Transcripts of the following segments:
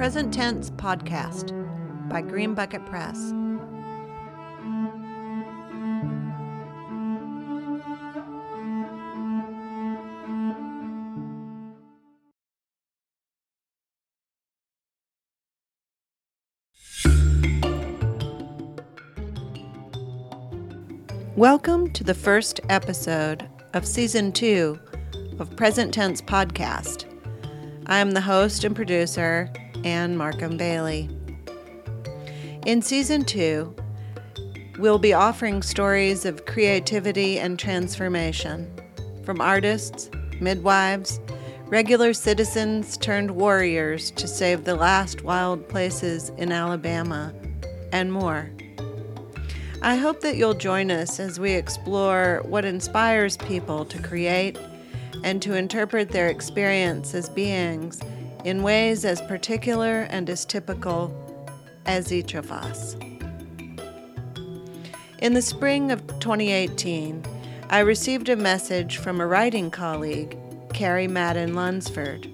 Present Tense Podcast by Green Bucket Press. Welcome to the first episode of Season 2 of Present Tense Podcast. I am the host and producer, Anne Markham Bailey. In Season 2, we'll be offering stories of creativity and transformation from artists, midwives, regular citizens turned warriors to save the last wild places in Alabama, and more. I hope that you'll join us as we explore what inspires people to create and to interpret their experience as beings in ways as particular and as typical as each of us. In the spring of 2018, I received a message from a writing colleague, Kerry Madden Lunsford,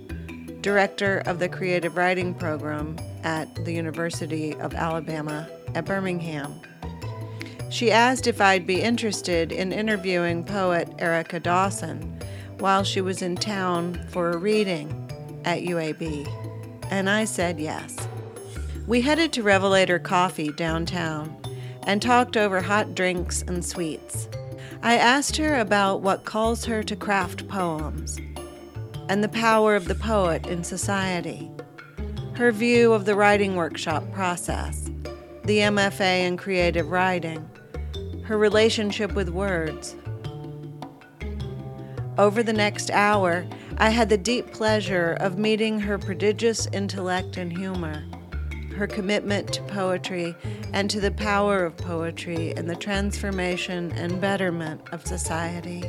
director of the creative writing program at the University of Alabama at Birmingham. She asked if I'd be interested in interviewing poet Erica Dawson while she was in town for a reading at UAB, and I said yes. We headed to Revelator Coffee downtown and talked over hot drinks and sweets. I asked her about what calls her to craft poems and the power of the poet in society, her view of the writing workshop process, the MFA in creative writing, her relationship with words. Over the next hour, I had the deep pleasure of meeting her prodigious intellect and humor, her commitment to poetry and to the power of poetry in the transformation and betterment of society.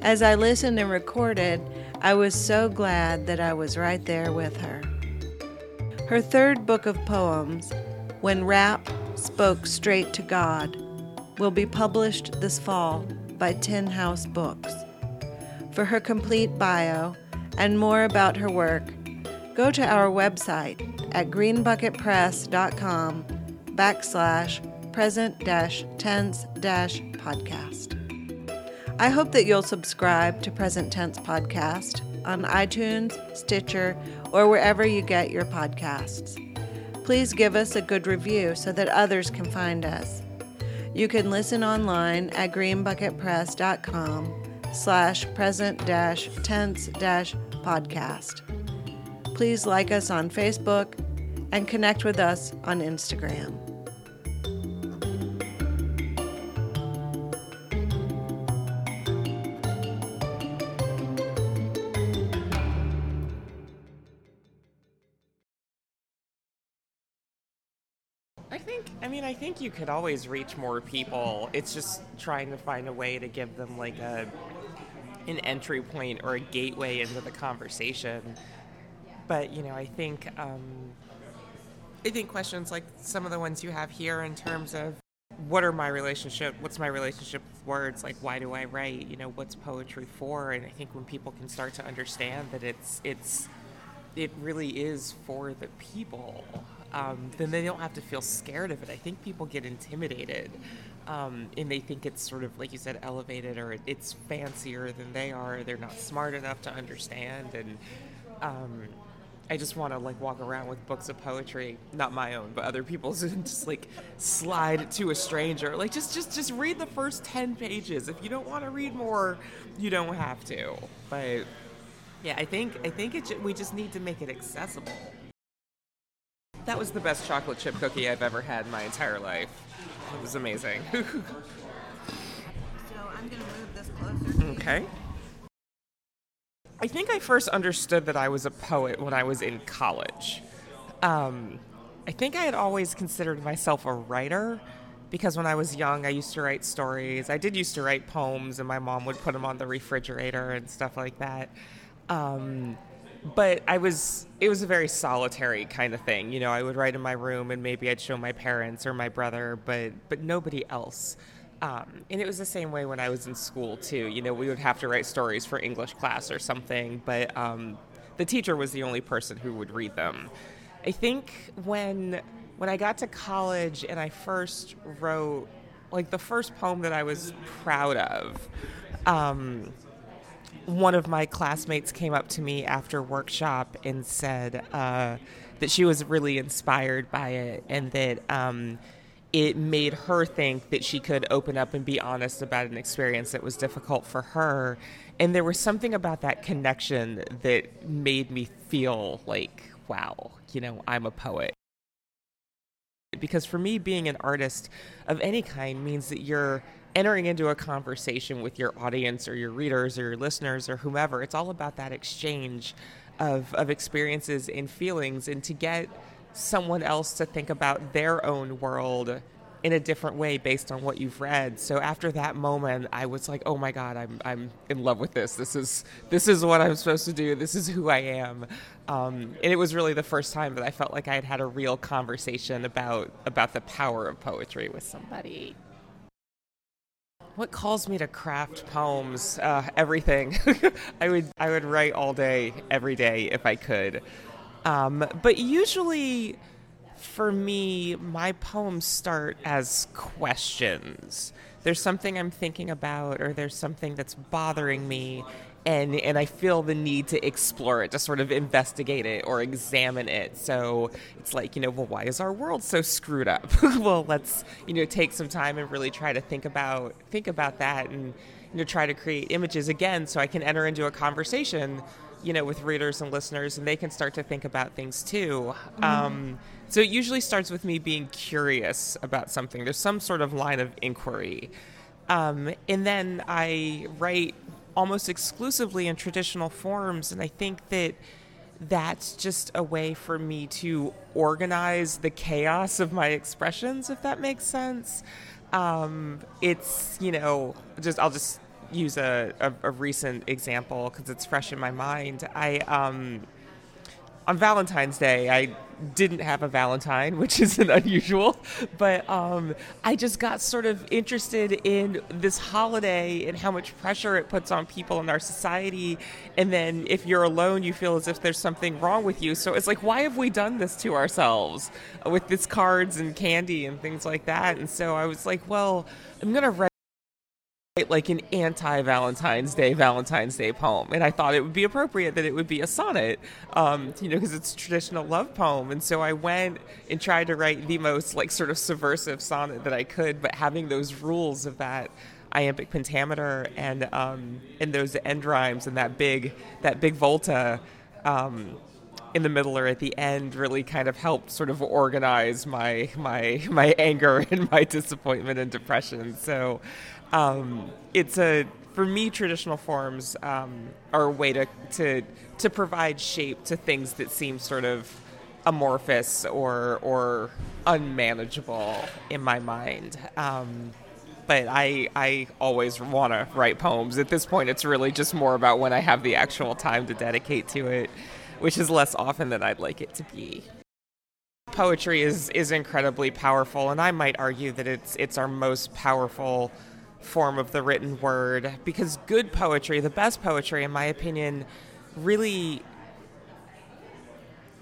As I listened and recorded, I was so glad that I was right there with her. Her third book of poems, When Rap Spoke Straight to God, will be published this fall by Tin House Books. For her complete bio and more about her work, go to our website at greenbucketpress.com backslash present tense podcast. I hope that you'll subscribe to Present Tense Podcast on iTunes, Stitcher, or wherever you get your podcasts. Please give us a good review so that others can find us. You can listen online at greenbucketpress.com slash present dash tense dash podcast. Please like us on Facebook and connect with us on Instagram. I think, I mean, I think you could always reach more people. It's just trying to find a way to give them like a an entry point or a gateway into the conversation. But you know, I think um, I think questions like some of the ones you have here in terms of what are my relationship what's my relationship with words? Like why do i write? You know what's poetry for? And i think when people can start to understand that it's it's it really is for the people um, then they don't have to feel scared of it. I think people get intimidated um, and they think it's sort of like you said elevated or it's fancier than they are they're not smart enough to understand and um, I just want to like walk around with books of poetry, not my own, but other people's, and just like slide to a stranger. Like just just just read the first ten pages. If you don't want to read more, you don't have to. But yeah, I think I think it. We just need to make it accessible. That was the best chocolate chip cookie I've ever had in my entire life. It was amazing. So I'm going to move this closer. Okay. I think I first understood that I was a poet when I was in college. Um, I think I had always considered myself a writer because when I was young, I used to write stories. I did used to write poems, and my mom would put them on the refrigerator and stuff like that. Um, but I was, it was a very solitary kind of thing. You know, I would write in my room, and maybe I'd show my parents or my brother, but but nobody else. Um, and it was the same way when I was in school too. You know, we would have to write stories for English class or something, but um, the teacher was the only person who would read them. I think when when I got to college and I first wrote like the first poem that I was proud of. Um, one of my classmates came up to me after workshop and said uh, that she was really inspired by it and that um, it made her think that she could open up and be honest about an experience that was difficult for her. And there was something about that connection that made me feel like, wow, you know, I'm a poet. Because for me, being an artist of any kind means that you're entering into a conversation with your audience or your readers or your listeners or whomever. It's all about that exchange of, of experiences and feelings and to get someone else to think about their own world in a different way based on what you've read. So after that moment, I was like, "Oh my god, I'm I'm in love with this. This is this is what I'm supposed to do. This is who I am." Um, and it was really the first time that I felt like I had had a real conversation about about the power of poetry with somebody. What calls me to craft poems? Uh, everything. I would I would write all day, every day if I could. Um, but usually, for me, my poems start as questions. There's something I'm thinking about, or there's something that's bothering me, and and I feel the need to explore it, to sort of investigate it or examine it. So it's like, you know, well, why is our world so screwed up? well, let's you know take some time and really try to think about think about that, and you know try to create images again, so I can enter into a conversation, you know, with readers and listeners, and they can start to think about things too. Mm-hmm. Um, so it usually starts with me being curious about something. There's some sort of line of inquiry. Um, and then I write almost exclusively in traditional forms. And I think that that's just a way for me to organize the chaos of my expressions, if that makes sense. Um, it's, you know, just I'll just use a, a, a recent example because it's fresh in my mind. I, um, on Valentine's Day, I didn't have a Valentine, which isn't unusual, but um, I just got sort of interested in this holiday and how much pressure it puts on people in our society. And then if you're alone, you feel as if there's something wrong with you. So it's like, why have we done this to ourselves with this cards and candy and things like that? And so I was like, well, I'm going to write like an anti Valentine's Day Valentine's Day poem, and I thought it would be appropriate that it would be a sonnet, um, you know, because it's a traditional love poem. And so I went and tried to write the most like sort of subversive sonnet that I could, but having those rules of that iambic pentameter and um, and those end rhymes and that big that big volta. Um, in the middle or at the end really kind of helped sort of organize my my my anger and my disappointment and depression. So um, it's a for me traditional forms um, are a way to, to to provide shape to things that seem sort of amorphous or or unmanageable in my mind. Um, but I I always want to write poems. At this point, it's really just more about when I have the actual time to dedicate to it, which is less often than I'd like it to be. Poetry is is incredibly powerful, and I might argue that it's it's our most powerful form of the written word because good poetry, the best poetry, in my opinion, really.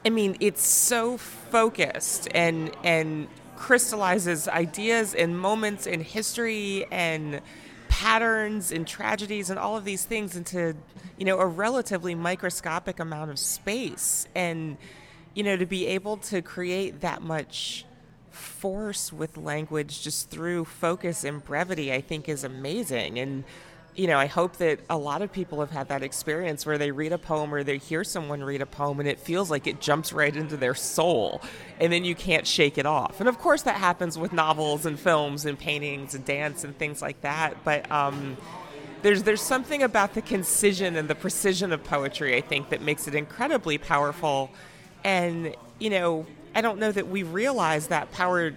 I mean, it's so focused and and crystallizes ideas and moments in history and patterns and tragedies and all of these things into you know a relatively microscopic amount of space and you know to be able to create that much force with language just through focus and brevity, I think is amazing. And, you know, I hope that a lot of people have had that experience where they read a poem or they hear someone read a poem and it feels like it jumps right into their soul and then you can't shake it off. And of course, that happens with novels and films and paintings and dance and things like that. But, um, there's there's something about the concision and the precision of poetry I think that makes it incredibly powerful and you know I don't know that we realize that power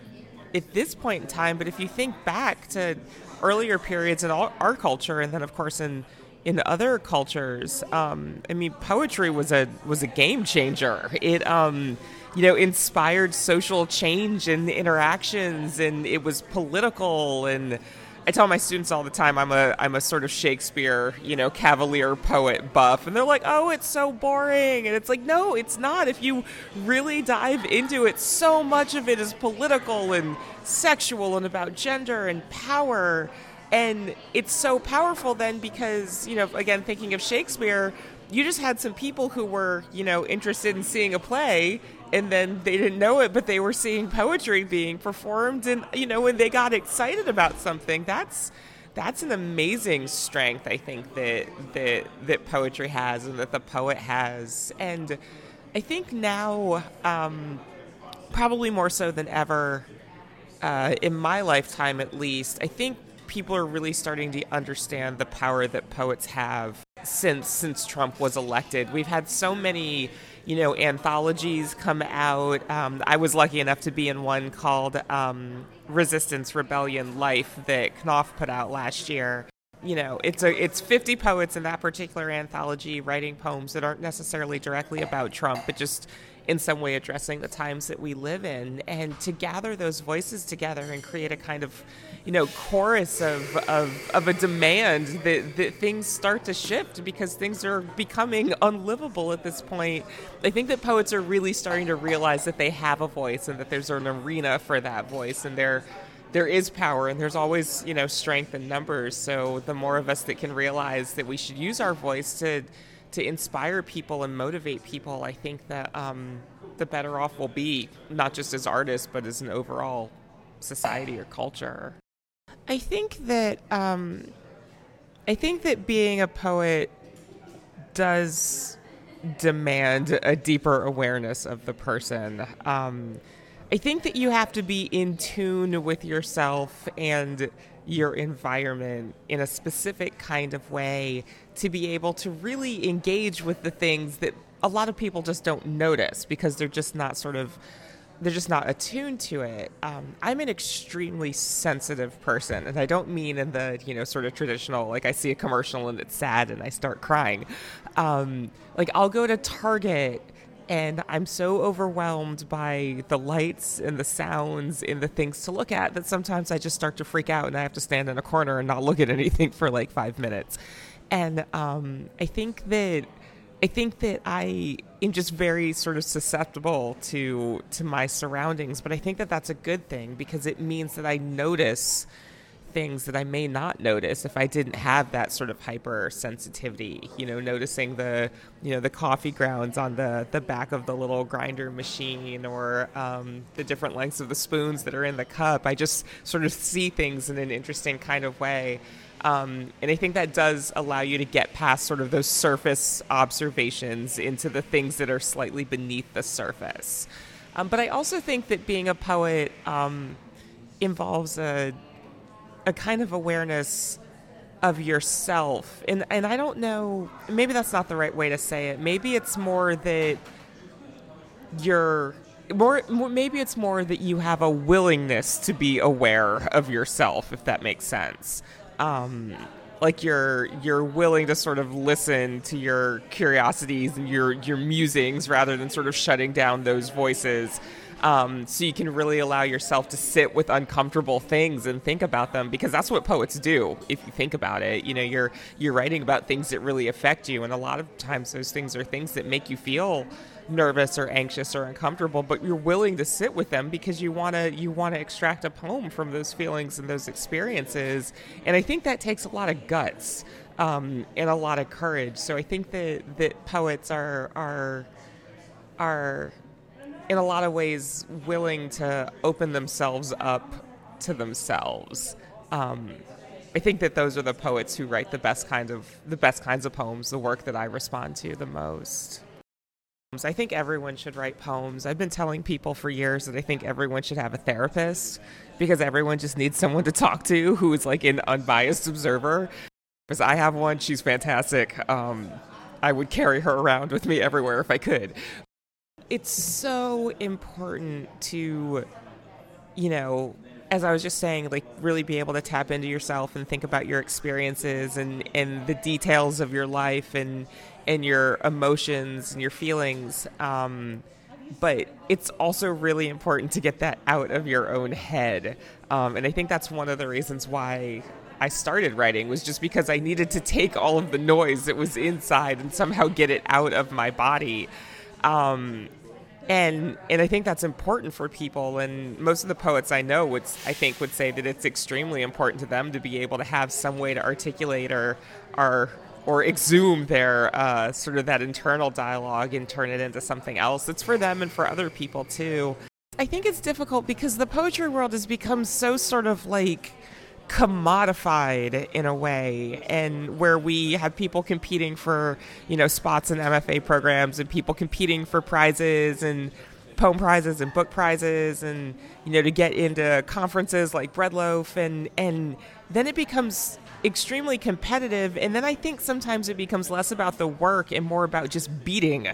at this point in time. But if you think back to earlier periods in our culture, and then of course in in other cultures, um, I mean, poetry was a was a game changer. It um, you know inspired social change and interactions, and it was political and I tell my students all the time I'm a I'm a sort of Shakespeare, you know, cavalier poet buff, and they're like, "Oh, it's so boring," and it's like, no, it's not. If you really dive into it, so much of it is political and sexual and about gender and power, and it's so powerful then because you know, again, thinking of Shakespeare, you just had some people who were you know interested in seeing a play and then they didn't know it, but they were seeing poetry being performed, and you know when they got excited about something, that's that's an amazing strength I think that that that poetry has and that the poet has, and I think now um, probably more so than ever uh, in my lifetime at least, I think people are really starting to understand the power that poets have since since Trump was elected. We've had so many you know, anthologies come out. Um, I was lucky enough to be in one called um, Resistance, Rebellion, Life that Knopf put out last year. You know, it's a it's 50 poets in that particular anthology writing poems that aren't necessarily directly about Trump, but just in some way addressing the times that we live in. And to gather those voices together and create a kind of you know chorus of, of, of a demand that, that things start to shift because things are becoming unlivable at this point i think that poets are really starting to realize that they have a voice and that there's an arena for that voice and there there is power and there's always you know strength in numbers. So the more of us that can realize that we should use our voice to to inspire people and motivate people, I think that um, the better off we'll be, not just as artists, but as an overall society or culture. I think that um, I think that being a poet does demand a deeper awareness of the person. Um, I think that you have to be in tune with yourself and your environment in a specific kind of way to be able to really engage with the things that a lot of people just don't notice because they're just not sort of they're just not attuned to it. Um, I'm an extremely sensitive person, and I don't mean in the you know sort of traditional like I see a commercial and it's sad and I start crying. Um, like I'll go to Target and I'm so overwhelmed by the lights and the sounds and the things to look at that sometimes I just start to freak out and I have to stand in a corner and not look at anything for like five minutes. And um, I think that I think that I am just very sort of susceptible to to my surroundings, but I think that that's a good thing because it means that I notice things that I may not notice if I didn't have that sort of hypersensitivity. You know, noticing the you know the coffee grounds on the the back of the little grinder machine or um, the different lengths of the spoons that are in the cup. I just sort of see things in an interesting kind of way. Um, and I think that does allow you to get past sort of those surface observations into the things that are slightly beneath the surface. Um, but I also think that being a poet um, involves a a kind of awareness of yourself. And and I don't know, maybe that's not the right way to say it. Maybe it's more that you're more, maybe it's more that you have a willingness to be aware of yourself if that makes sense. Um, like you're you're willing to sort of listen to your curiosities and your your musings rather than sort of shutting down those voices um, so you can really allow yourself to sit with uncomfortable things and think about them because that's what poets do. If you think about it, you know, you're you're writing about things that really affect you, and a lot of times those things are things that make you feel nervous or anxious or uncomfortable but you're willing to sit with them because you want to you want to extract a poem from those feelings and those experiences and i think that takes a lot of guts um, and a lot of courage so i think that that poets are are are in a lot of ways willing to open themselves up to themselves. Um, I think that those are the poets who write the best kind of the best kinds of poems, the work that I respond to the most. I think everyone should write poems. I've been telling people for years that I think everyone should have a therapist because everyone just needs someone to talk to who is like an unbiased observer. Because I have one, she's fantastic. Um, I would carry her around with me everywhere if I could it's so important to, you know, as I was just saying, like really be able to tap into yourself and think about your experiences and, and the details of your life and and your emotions and your feelings. Um, but it's also really important to get that out of your own head. Um, and I think that's one of the reasons why I started writing was just because I needed to take all of the noise that was inside and somehow get it out of my body. Um, and and I think that's important for people. And most of the poets I know would I think would say that it's extremely important to them to be able to have some way to articulate or or or exhume their uh, sort of that internal dialogue and turn it into something else. It's for them and for other people too. I think it's difficult because the poetry world has become so sort of like commodified in a way and where we have people competing for you know spots in mfa programs and people competing for prizes and poem prizes and book prizes and you know to get into conferences like Bread Loaf and and then it becomes extremely competitive and then i think sometimes it becomes less about the work and more about just beating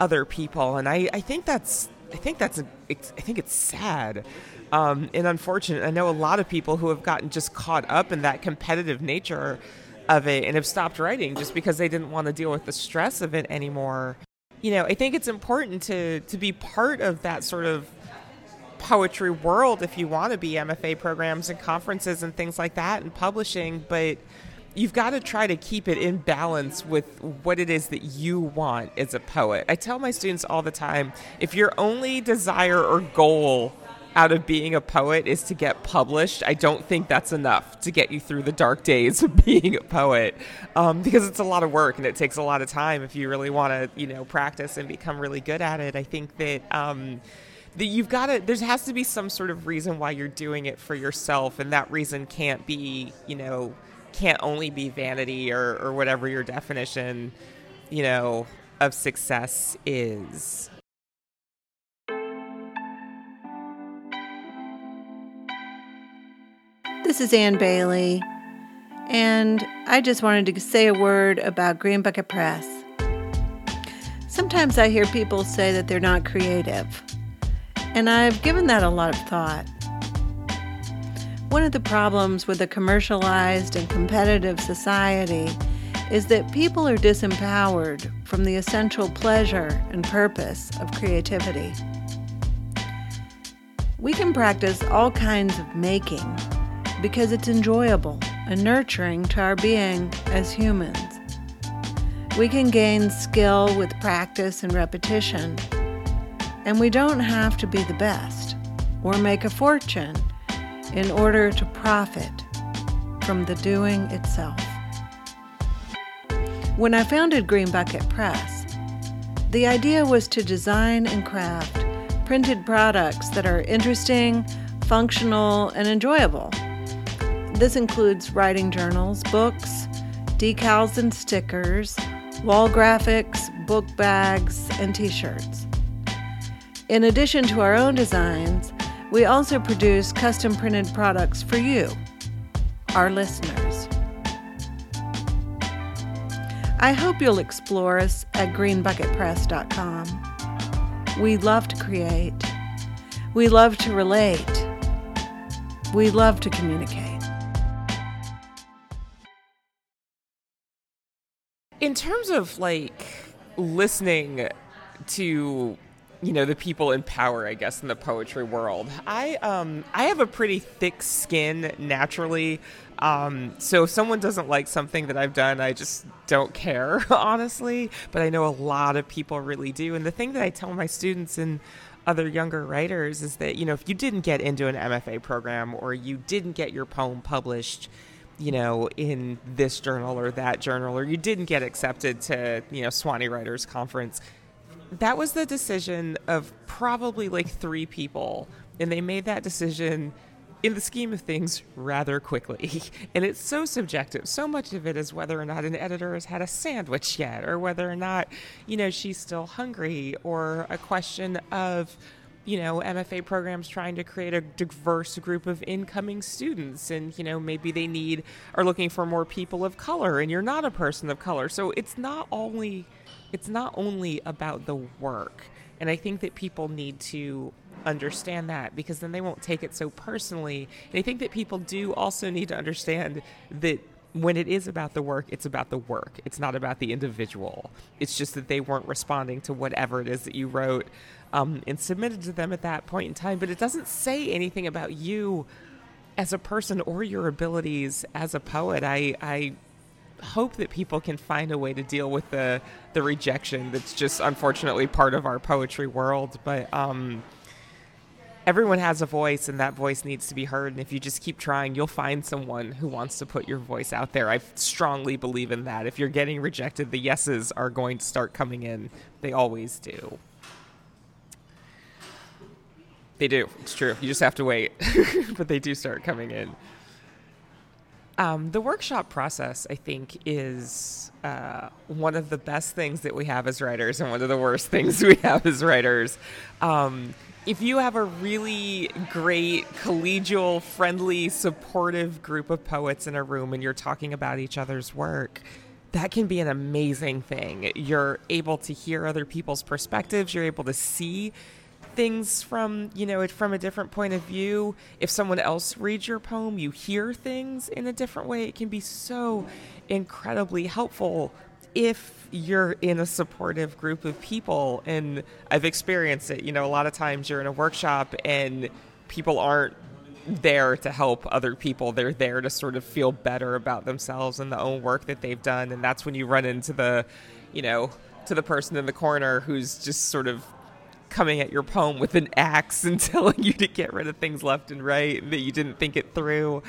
other people and i, I think that's i think that's a, i think it's sad um, and unfortunate. I know a lot of people who have gotten just caught up in that competitive nature of it and have stopped writing just because they didn't want to deal with the stress of it anymore. You know, I think it's important to to be part of that sort of poetry world if you want to be MFA programs and conferences and things like that and publishing, but you've got to try to keep it in balance with what it is that you want as a poet. I tell my students all the time if your only desire or goal out of being a poet is to get published, I don't think that's enough to get you through the dark days of being a poet, um, because it's a lot of work and it takes a lot of time if you really want to, you know, practice and become really good at it. I think that. Um, that you've got to there has to be some sort of reason why you're doing it for yourself and that reason can't be you know can't only be vanity or, or whatever your definition you know of success is This is Ann Bailey, and I just wanted to say a word about Green Bucket Press. Sometimes I hear people say that they're not creative, and I've given that a lot of thought. One of the problems with a commercialized and competitive society is that people are disempowered from the essential pleasure and purpose of creativity. We can practice all kinds of making because it's enjoyable and nurturing to our being as humans. We can gain skill with practice and repetition, and we don't have to be the best or make a fortune in order to profit from the doing itself. When I founded Green Bucket Press, the idea was to design and craft printed products that are interesting, functional, and enjoyable this includes writing journals, books, decals and stickers, wall graphics, book bags, and t shirts. In addition to our own designs, we also produce custom printed products for you, our listeners. I hope you'll explore us at greenbucketpress.com. We love to create. We love to relate. We love to communicate. In terms of like listening to you know the people in power i guess in the poetry world i um i have a pretty thick skin naturally. Um so if someone doesn't like something that i've done i just don't care honestly. But i know a lot of people really do. And the thing that i tell my students and other younger writers is that you know if you didn't get into an mfa program or you didn't get your poem published you know, in this journal or that journal, or you didn't get accepted to, you know, Sewanee Writers Conference. That was the decision of probably like three people. And they made that decision in the scheme of things rather quickly. And it's so subjective. So much of it is whether or not an editor has had a sandwich yet, or whether or not, you know, she's still hungry, or a question of, you know, MFA programs trying to create a diverse group of incoming students. And, you know, maybe they need, are looking for more people of color and you're not a person of color. So it's not only, it's not only about the work. And I think that people need to understand that because then they won't take it so personally. And I think that people do also need to understand that when it is about the work, it's about the work. It's not about the individual. It's just that they weren't responding to whatever it is that you wrote um, and submitted to them at that point in time. But it doesn't say anything about you as a person or your abilities as a poet. I, I hope that people can find a way to deal with the the rejection that's just unfortunately part of our poetry world. But um, everyone has a voice and that voice needs to be heard and if you just keep trying you'll find someone who wants to put your voice out there i strongly believe in that if you're getting rejected the yeses are going to start coming in they always do they do. It's true. You just have to wait. But they do start coming in. Um, the workshop process i think is uh, one of the best things that we have as writers and one of the worst things we have as writers. Um, if you have a really great, collegial, friendly, supportive group of poets in a room and you're talking about each other's work, that can be an amazing thing. You're able to hear other people's perspectives, you're able to see things from, you know, it from a different point of view. If someone else reads your poem, you hear things in a different way. It can be so incredibly helpful if you're in a supportive group of people and I've experienced it, you know, a lot of times you're in a workshop and people aren't there to help other people. They're there to sort of feel better about themselves and the own work that they've done. And that's when you run into the, you know, to the person in the corner who's just sort of coming at your poem with an axe and telling you to get rid of things left and right that you didn't think it through.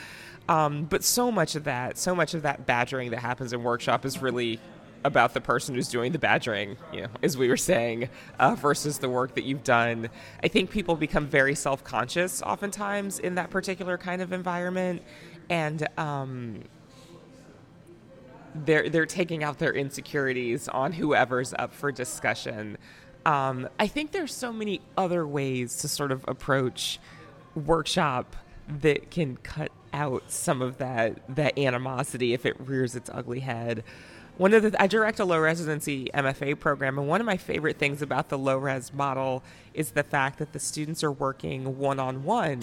Um, but so much of that, so much of that badgering that happens in workshop is really about the person who's doing the badgering, you know, as we were saying, uh, versus the work that you've done. I think people become very self conscious oftentimes in that particular kind of environment. And, um, they're they're taking out their insecurities on whoever's up for discussion. Um, I think there's so many other ways to sort of approach workshop that can cut out some of that that animosity if it rears its ugly head one of the I direct a low residency MFA program, and one of my favorite things about the low res model is the fact that the students are working one on one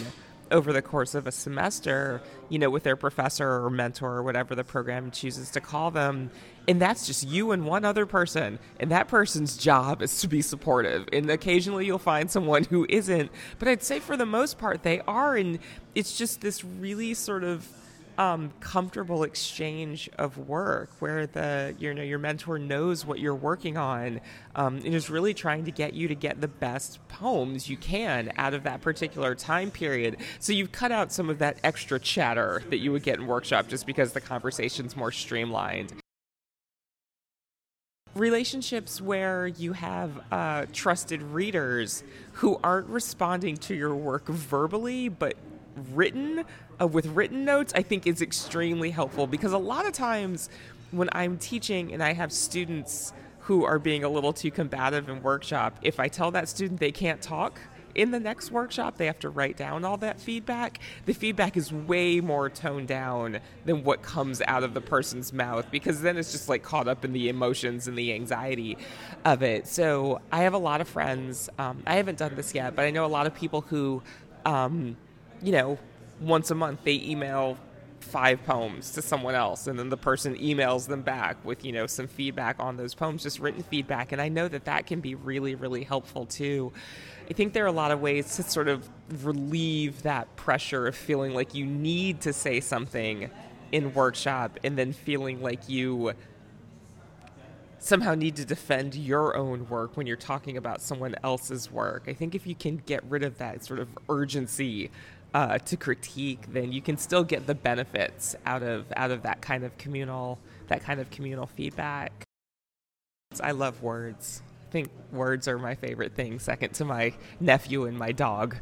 over the course of a semester, you know, with their professor or mentor or whatever the program chooses to call them. And that's just you and one other person. And that person's job is to be supportive. And occasionally you'll find someone who isn't. But I'd say for the most part, they are. And it's just this really sort of um, comfortable exchange of work where the you know your mentor knows what you're working on um, and is really trying to get you to get the best poems you can out of that particular time period so you've cut out some of that extra chatter that you would get in workshop just because the conversation's more streamlined relationships where you have uh, trusted readers who aren't responding to your work verbally but written uh, with written notes i think is extremely helpful. Because a lot of times when i'm teaching and i have students who are being a little too combative in workshop if i tell that student they can't talk in the next workshop they have to write down all that feedback. The feedback is way more toned down than what comes out of the person's mouth because then it's just like caught up in the emotions and the anxiety of it. So i have a lot of friends um, i haven't done this yet but i know a lot of people who um, you know, once a month they email five poems to someone else and then the person emails them back with you know some feedback on those poems just written feedback and i know that that can be really really helpful too i think there are a lot of ways to sort of relieve that pressure of feeling like you need to say something in workshop and then feeling like you somehow need to defend your own work when you're talking about someone else's work. I think if you can get rid of that sort of urgency uh, to critique, then you can still get the benefits out of out of that kind of communal that kind of communal feedback. I love words. I think words are my favorite thing, second to my nephew and my dog.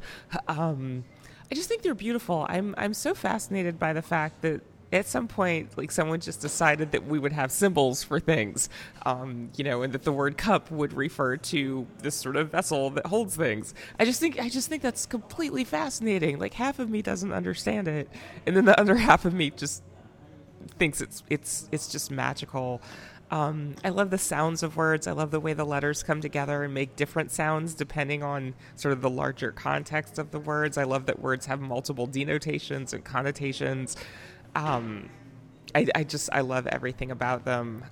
Um, I just think they're beautiful. I'm I'm so fascinated by the fact that at some point, like someone just decided that we would have symbols for things, um, you know, and that the word cup would refer to this sort of vessel that holds things. I just think I just think that's completely fascinating. Like half of me doesn't understand it, and then the other half of me just thinks it's it's it's just magical. Um, I love the sounds of words. I love the way the letters come together and make different sounds depending on sort of the larger context of the words. I love that words have multiple denotations and connotations. Um, I, I just I love everything about them.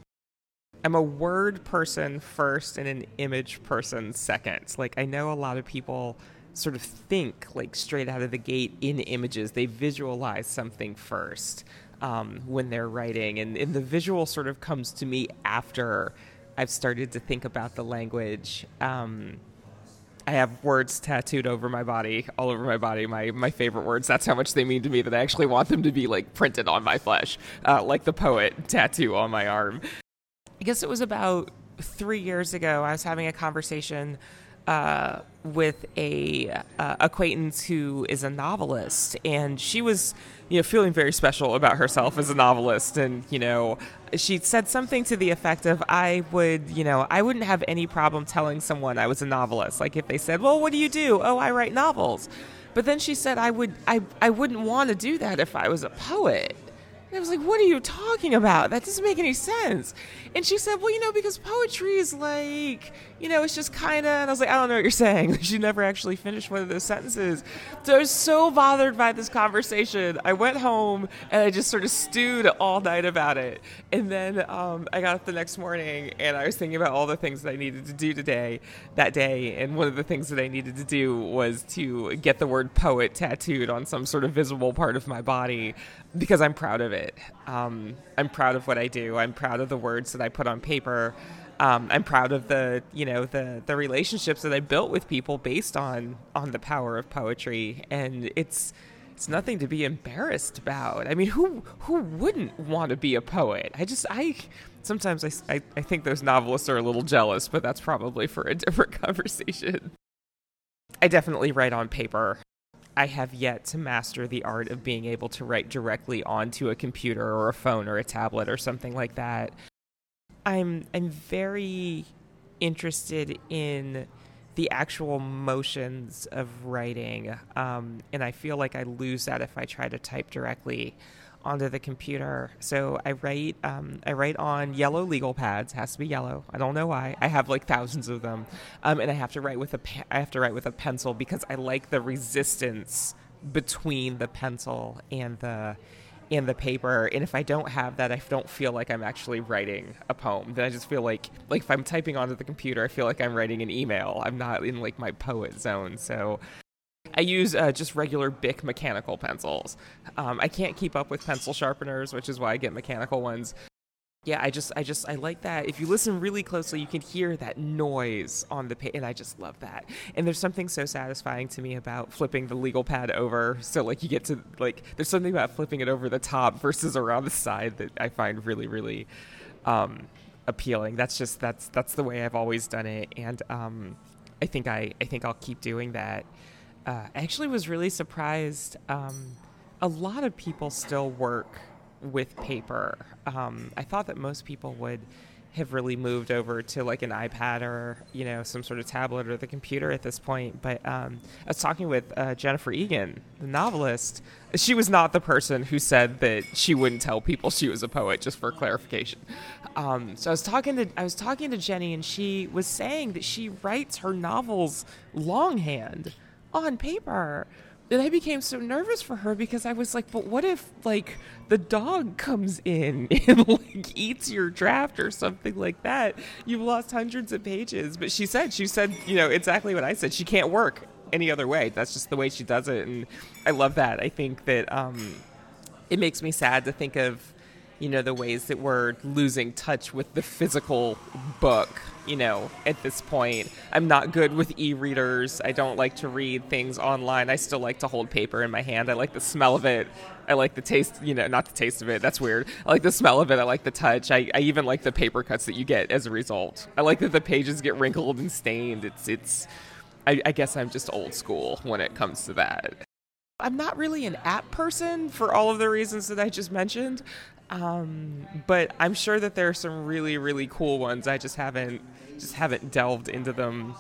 I'm a word person first and an image person second. Like I know a lot of people sort of think like straight out of the gate in images. They visualize something first um, when they're writing, and, and the visual sort of comes to me after I've started to think about the language. Um, I have words tattooed over my body, all over my body. My my favorite words. That's how much they mean to me. That I actually want them to be like printed on my flesh, uh, like the poet tattoo on my arm. I guess it was about three years ago. I was having a conversation uh, with a uh, acquaintance who is a novelist, and she was, you know, feeling very special about herself as a novelist, and you know, she said something to the effect of, "I would, you know, I wouldn't have any problem telling someone I was a novelist. Like if they said, "Well, what do you do?" "Oh, I write novels." But then she said, "I would, I, I wouldn't want to do that if I was a poet." I was like, what are you talking about? That doesn't make any sense. And she said, well, you know, because poetry is like, you know, it's just kind of. And I was like, I don't know what you're saying. she never actually finished one of those sentences. So I was so bothered by this conversation. I went home and I just sort of stewed all night about it. And then um, I got up the next morning and I was thinking about all the things that I needed to do today, that day. And one of the things that I needed to do was to get the word poet tattooed on some sort of visible part of my body because I'm proud of it. Um, I'm proud of what I do. I'm proud of the words that I put on paper. Um, I'm proud of the you know the the relationships that I built with people based on on the power of poetry, and it's it's nothing to be embarrassed about. I mean, who who wouldn't want to be a poet? I just I sometimes I, I, I think those novelists are a little jealous, but that's probably for a different conversation. I definitely write on paper. I have yet to master the art of being able to write directly onto a computer or a phone or a tablet or something like that. I'm I'm very interested in the actual motions of writing, um, and I feel like I lose that if I try to type directly onto the computer. So I write um, I write on yellow legal pads. Has to be yellow. I don't know why. I have like thousands of them, um, and I have to write with a pe- I have to write with a pencil because I like the resistance between the pencil and the and the paper and if i don't have that i don't feel like i'm actually writing a poem then i just feel like like if i'm typing onto the computer i feel like i'm writing an email i'm not in like my poet zone so I use uh, just regular Bic mechanical pencils. Um, I can't keep up with pencil sharpeners, which is why I get mechanical ones. Yeah, I just, I just, I like that. If you listen really closely, you can hear that noise on the page, and I just love that. And there's something so satisfying to me about flipping the legal pad over. So, like, you get to, like, there's something about flipping it over the top versus around the side that I find really, really um, appealing. That's just, that's, that's the way I've always done it, and um, I think I, I think I'll keep doing that uh, I actually was really surprised. Um, a lot of people still work with paper. Um, I thought that most people would have really moved over to like an iPad or you know some sort of tablet or the computer at this point. But um, I was talking with uh, Jennifer Egan, the novelist. She was not the person who said that she wouldn't tell people she was a poet. Just for clarification. Um, so I was talking to I was talking to Jenny, and she was saying that she writes her novels longhand on paper. And I became so nervous for her because I was like, but what if like the dog comes in and like eats your draft or something like that? You've lost hundreds of pages. But she said, she said, you know, exactly what I said. She can't work any other way. That's just the way she does it. And I love that. I think that um, it makes me sad to think of, you know, the ways that we're losing touch with the physical book you know, at this point. I'm not good with e readers. I don't like to read things online. I still like to hold paper in my hand. I like the smell of it. I like the taste, you know, not the taste of it. That's weird. I like the smell of it. I like the touch. I, I even like the paper cuts that you get as a result. I like that the pages get wrinkled and stained. It's, it's, I, I guess I'm just old school when it comes to that. I'm not really an app person for all of the reasons that I just mentioned. Um, but I'm sure that there are some really, really cool ones. I just haven't just haven't delved into them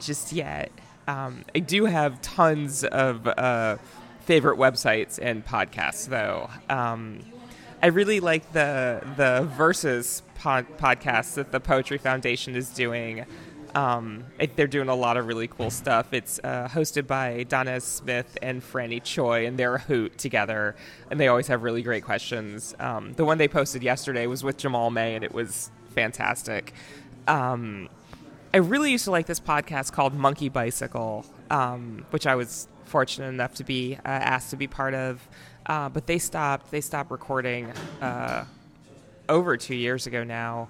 just yet. Um, I do have tons of uh, favorite websites and podcasts, though. Um, I really like the the verses pod- podcast that the Poetry Foundation is doing. Um, it, they're doing a lot of really cool stuff. It's uh, hosted by Danez Smith and Franny Choi, and they're a hoot together, and they always have really great questions. Um, the one they posted yesterday was with Jamaal May, and it was fantastic. Um, I really used to like this podcast called Monkey Bicycle, um, which I was fortunate enough to be uh, asked to be part of. Uh, but they stopped. They stopped recording uh, over two years ago now.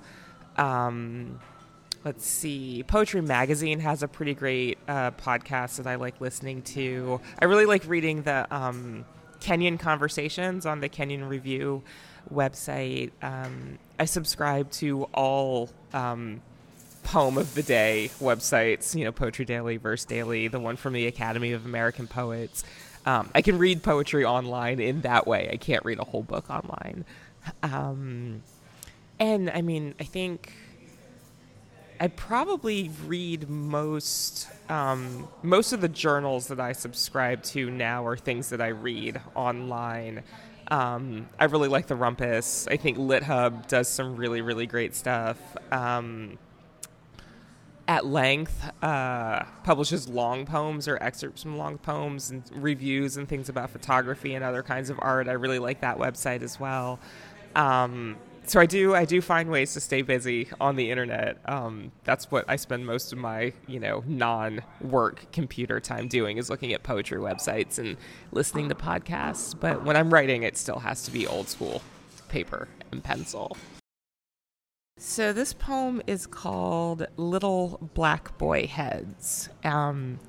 Let's see. Poetry Magazine has a pretty great uh, podcast that I like listening to. I really like reading the um, Kenyon conversations on the Kenyon Review website. Um, I subscribe to all um, poem of the day websites, you know, Poetry Daily, Verse Daily, the one from the Academy of American Poets. Um, I can read poetry online in that way. I can't read a whole book online. Um, and I mean, I think I probably read most um, most of the journals that I subscribe to now are things that I read online. Um, I really like the Rumpus. I think LitHub does some really really great stuff. Um, at length uh, publishes long poems or excerpts from long poems and reviews and things about photography and other kinds of art. I really like that website as well. Um, so I do I do find ways to stay busy on the internet. Um, that's what I spend most of my you know non work computer time doing is looking at poetry websites and listening to podcasts. But when I'm writing, it still has to be old school, paper and pencil. So this poem is called "Little Black Boy Heads." Um,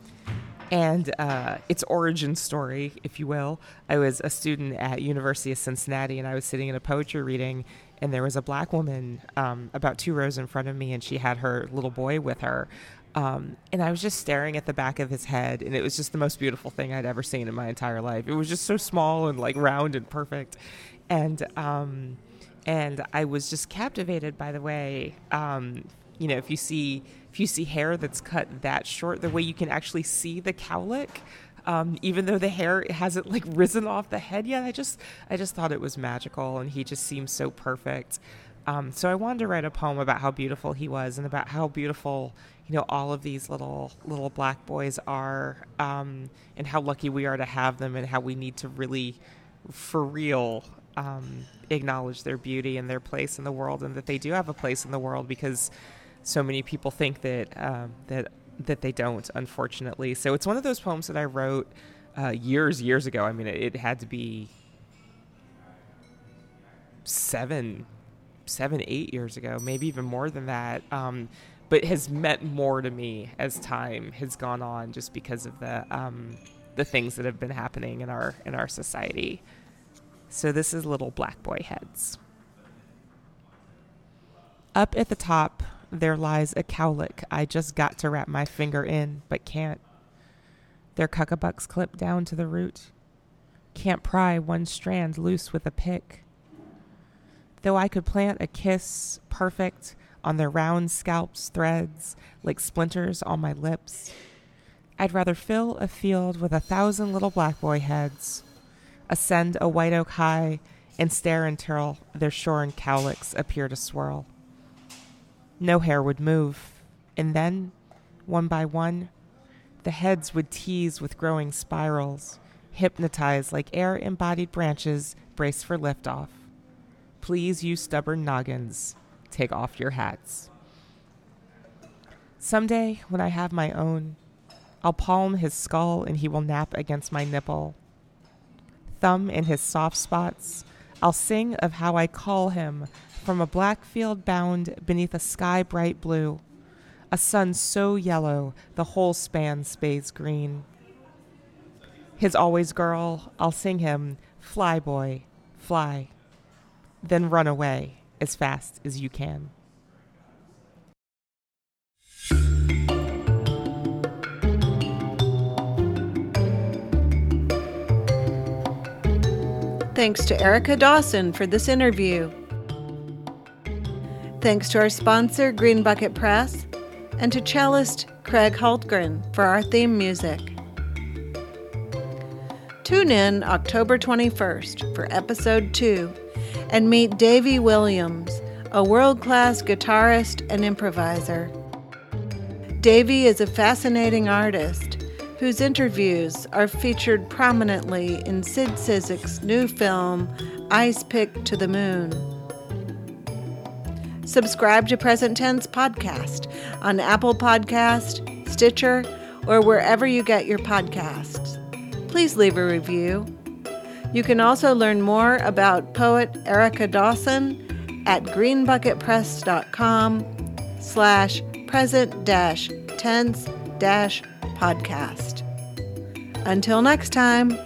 and uh, its origin story, if you will. I was a student at University of Cincinnati, and I was sitting in a poetry reading, and there was a black woman um, about two rows in front of me, and she had her little boy with her. Um, and I was just staring at the back of his head, and it was just the most beautiful thing I'd ever seen in my entire life. It was just so small and like round and perfect, and um, and I was just captivated by the way. Um, you know, if you see if you see hair that's cut that short, the way you can actually see the cowlick um, even though the hair hasn't like risen off the head yet. I just I just thought it was magical, and he just seems so perfect. Um, so I wanted to write a poem about how beautiful he was and about how beautiful you know all of these little little black boys are, um, and how lucky we are to have them, and how we need to really, for real, um, acknowledge their beauty and their place in the world, and that they do have a place in the world because so many people think that um, that that they don't, unfortunately. So it's one of those poems that I wrote uh, years, years ago. I mean, it, it, had to be seven, seven, eight years ago, maybe even more than that. Um, but has meant more to me as time has gone on, just because of the um, the things that have been happening in our in our society. So this is little black boy heads. Up at the top there lies a cowlick I just got to wrap my finger in, but can't. Their cuckabucks clip down to the root. Can't pry one strand loose with a pick. Though I could plant a kiss, perfect, on their round scalps' threads, like splinters on my lips, I'd rather fill a field with a thousand little black boy heads, ascend a white oak high, and stare until their shorn cowlicks appear to swirl. No hair would move, and then, one by one, the heads would tease with growing spirals, hypnotized like air embodied branches braced for liftoff. Please, you stubborn noggins, take off your hats. Someday, when I have my own, I'll palm his skull and he will nap against my nipple. Thumb in his soft spots, I'll sing of how I call him from a black field bound beneath a sky bright blue, a sun so yellow the whole span spays green. His always girl, I'll sing him, Fly, boy, fly. Then run away as fast as you can. Thanks to Erica Dawson for this interview. Thanks to our sponsor, Green Bucket Press, and to cellist Craig Hultgren for our theme music. Tune in October 21st for episode 2 and meet Davy Williams, a world class guitarist and improviser. Davy is a fascinating artist whose interviews are featured prominently in Sid Cizik's new film, Ice Pick to the Moon. Subscribe to Present Tense Podcast on Apple Podcast, Stitcher, or wherever you get your podcasts. Please leave a review. You can also learn more about poet Erica Dawson at greenbucketpress.com slash present dash tense dash podcast. Until next time.